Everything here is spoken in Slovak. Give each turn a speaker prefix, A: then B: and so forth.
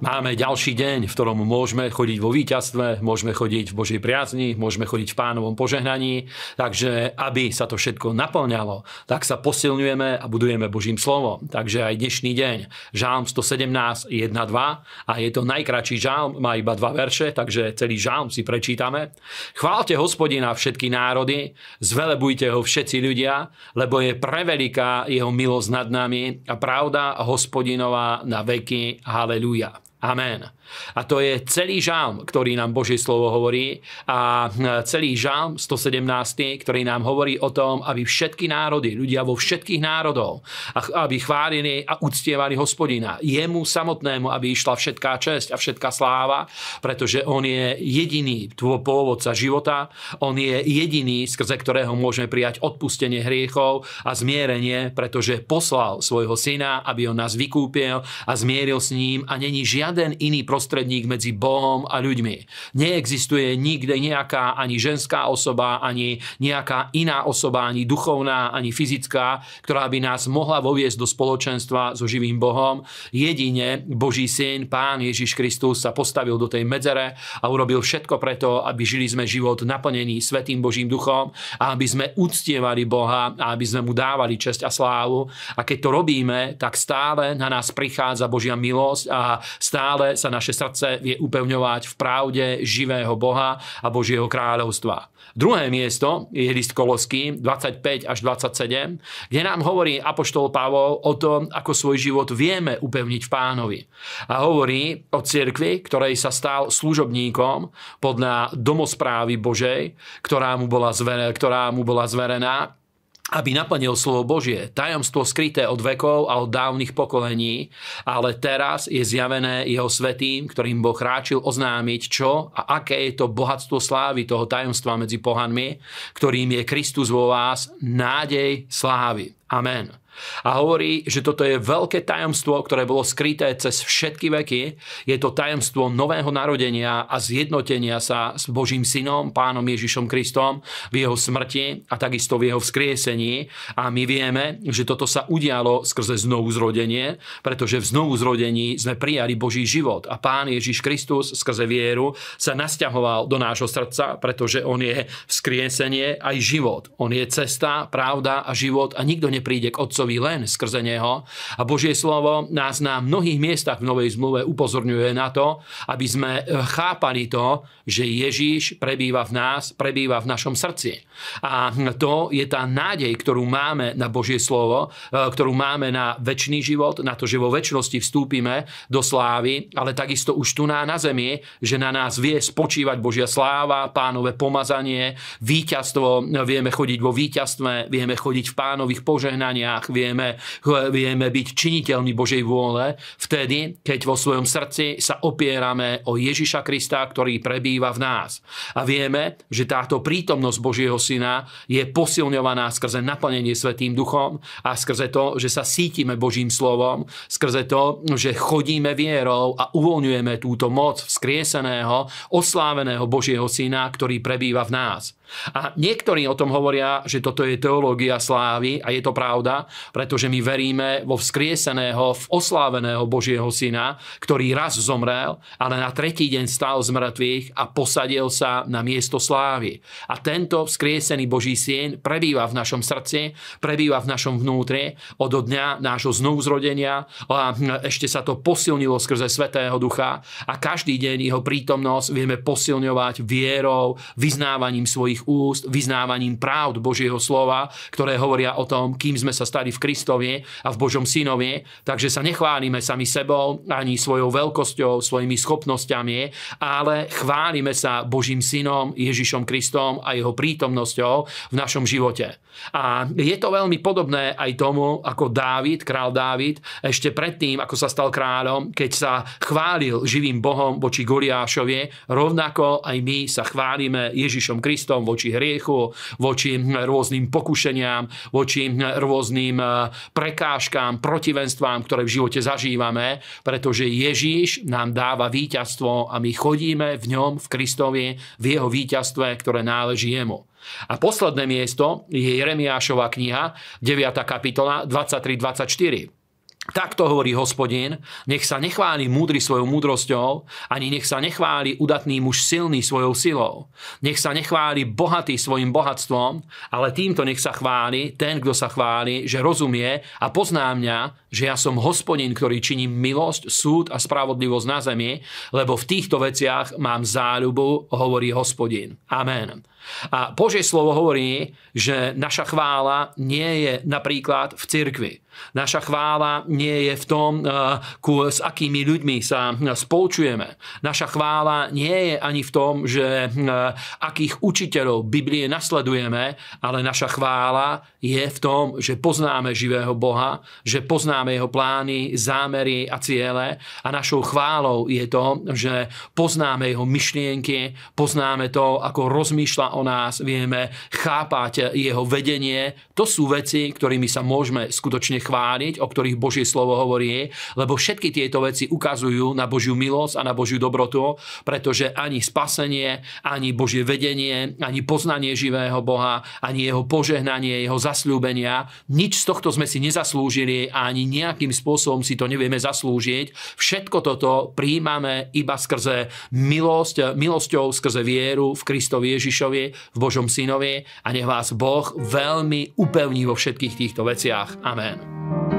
A: Máme ďalší deň, v ktorom môžeme chodiť vo víťazstve, môžeme chodiť v Božej priazni, môžeme chodiť v pánovom požehnaní. Takže aby sa to všetko naplňalo, tak sa posilňujeme a budujeme Božím slovom. Takže aj dnešný deň, žálm 117, 1, 2 a je to najkračší žálm, má iba dva verše, takže celý žálm si prečítame. Chválte hospodina všetky národy, zvelebujte ho všetci ľudia, lebo je preveliká jeho milosť nad nami a pravda hospodinová na veky. Haleluja. Amen. A to je celý žálm, ktorý nám Božie slovo hovorí a celý žálm 117, ktorý nám hovorí o tom, aby všetky národy, ľudia vo všetkých národov, aby chválili a uctievali hospodina. Jemu samotnému, aby išla všetká česť a všetká sláva, pretože on je jediný pôvodca života, on je jediný, skrze ktorého môžeme prijať odpustenie hriechov a zmierenie, pretože poslal svojho syna, aby on nás vykúpil a zmieril s ním a není žiaden iný prostredník medzi Bohom a ľuďmi. Neexistuje nikde nejaká ani ženská osoba, ani nejaká iná osoba, ani duchovná, ani fyzická, ktorá by nás mohla voviesť do spoločenstva so živým Bohom. Jedine Boží syn, Pán Ježiš Kristus sa postavil do tej medzere a urobil všetko preto, aby žili sme život naplnený Svetým Božím duchom a aby sme uctievali Boha a aby sme mu dávali česť a slávu. A keď to robíme, tak stále na nás prichádza Božia milosť a stále sa naše naše srdce vie upevňovať v pravde živého Boha a Božieho kráľovstva. Druhé miesto je list Koloský 25 až 27, kde nám hovorí Apoštol Pavol o tom, ako svoj život vieme upevniť v pánovi. A hovorí o cirkvi, ktorej sa stal služobníkom podľa domosprávy Božej, ktorá mu bola, zver, ktorá mu bola zverená aby naplnil slovo Božie, tajomstvo skryté od vekov a od dávnych pokolení, ale teraz je zjavené jeho svetým, ktorým Boh ráčil oznámiť, čo a aké je to bohatstvo slávy toho tajomstva medzi pohanmi, ktorým je Kristus vo vás, nádej slávy. Amen. A hovorí, že toto je veľké tajomstvo, ktoré bolo skryté cez všetky veky. Je to tajomstvo nového narodenia a zjednotenia sa s Božím synom, pánom Ježišom Kristom v jeho smrti a takisto v jeho vzkriesení. A my vieme, že toto sa udialo skrze znovu zrodenie, pretože v znovu zrodení sme prijali Boží život a pán Ježiš Kristus skrze vieru sa nasťahoval do nášho srdca, pretože on je vzkriesenie aj život. On je cesta, pravda a život a nikto nepríde k Otcovi len skrze Neho. A Božie slovo nás na mnohých miestach v Novej zmluve upozorňuje na to, aby sme e, chápali to, že Ježíš prebýva v nás, prebýva v našom srdci. A to je tá nádej, ktorú máme na Božie slovo, e, ktorú máme na väčší život, na to, že vo väčšnosti vstúpime do slávy, ale takisto už tu na, na zemi, že na nás vie spočívať Božia sláva, pánové pomazanie, víťazstvo, vieme chodiť vo víťazstve, vieme chodiť v pánových požehnaniach, vieme, vieme byť činiteľmi Božej vôle vtedy, keď vo svojom srdci sa opierame o Ježiša Krista, ktorý prebýva v nás. A vieme, že táto prítomnosť Božieho Syna je posilňovaná skrze naplnenie Svetým duchom a skrze to, že sa sítime Božím slovom, skrze to, že chodíme vierou a uvoľňujeme túto moc vzkrieseného, osláveného Božieho Syna, ktorý prebýva v nás. A niektorí o tom hovoria, že toto je teológia slávy a je to pravda, pretože my veríme vo vzkrieseného, v osláveného Božieho syna, ktorý raz zomrel, ale na tretí deň stál z mŕtvych a posadil sa na miesto slávy. A tento vzkriesený Boží syn prebýva v našom srdci, prebýva v našom vnútri od dňa nášho znovuzrodenia a ešte sa to posilnilo skrze Svetého Ducha a každý deň jeho prítomnosť vieme posilňovať vierou, vyznávaním svojich svojich úst vyznávaním pravd Božieho slova, ktoré hovoria o tom, kým sme sa stali v Kristovi a v Božom synovi. Takže sa nechválime sami sebou, ani svojou veľkosťou, svojimi schopnosťami, ale chválime sa Božím synom Ježišom Kristom a jeho prítomnosťou v našom živote. A je to veľmi podobné aj tomu, ako Dávid, král Dávid, ešte predtým, ako sa stal kráľom, keď sa chválil živým Bohom voči Goliášovi, rovnako aj my sa chválime Ježišom Kristom voči hriechu, voči rôznym pokušeniam, voči rôznym eh, prekážkám, protivenstvám, ktoré v živote zažívame, pretože Ježíš nám dáva víťazstvo a my chodíme v ňom, v Kristovi, v jeho víťazstve, ktoré náleží jemu. A posledné miesto je Jeremiášova kniha, 9. kapitola, 23-24. Takto hovorí hospodin, nech sa nechváli múdry svojou múdrosťou, ani nech sa nechváli udatný muž silný svojou silou. Nech sa nechváli bohatý svojim bohatstvom, ale týmto nech sa chváli ten, kto sa chváli, že rozumie a pozná mňa, že ja som hospodin, ktorý činí milosť, súd a spravodlivosť na zemi, lebo v týchto veciach mám záľubu, hovorí hospodin. Amen. A Božie slovo hovorí, že naša chvála nie je napríklad v cirkvi. Naša chvála nie je v tom, eh, s akými ľuďmi sa spolčujeme. Naša chvála nie je ani v tom, že eh, akých učiteľov Biblie nasledujeme, ale naša chvála je v tom, že poznáme živého Boha, že poznáme jeho plány, zámery a ciele a našou chválou je to, že poznáme jeho myšlienky, poznáme to, ako rozmýšľa o nás, vieme chápať jeho vedenie. To sú veci, ktorými sa môžeme skutočne chváliť, o ktorých Božie slovo hovorí, lebo všetky tieto veci ukazujú na Božiu milosť a na Božiu dobrotu, pretože ani spasenie, ani Božie vedenie, ani poznanie živého Boha, ani jeho požehnanie, jeho zasľúbenia, nič z tohto sme si nezaslúžili a ani nejakým spôsobom si to nevieme zaslúžiť. Všetko toto príjmame iba skrze milosť, milosťou, skrze vieru v Kristovi Ježišovi, v Božom synovi a nech vás Boh veľmi upevní vo všetkých týchto veciach. Amen.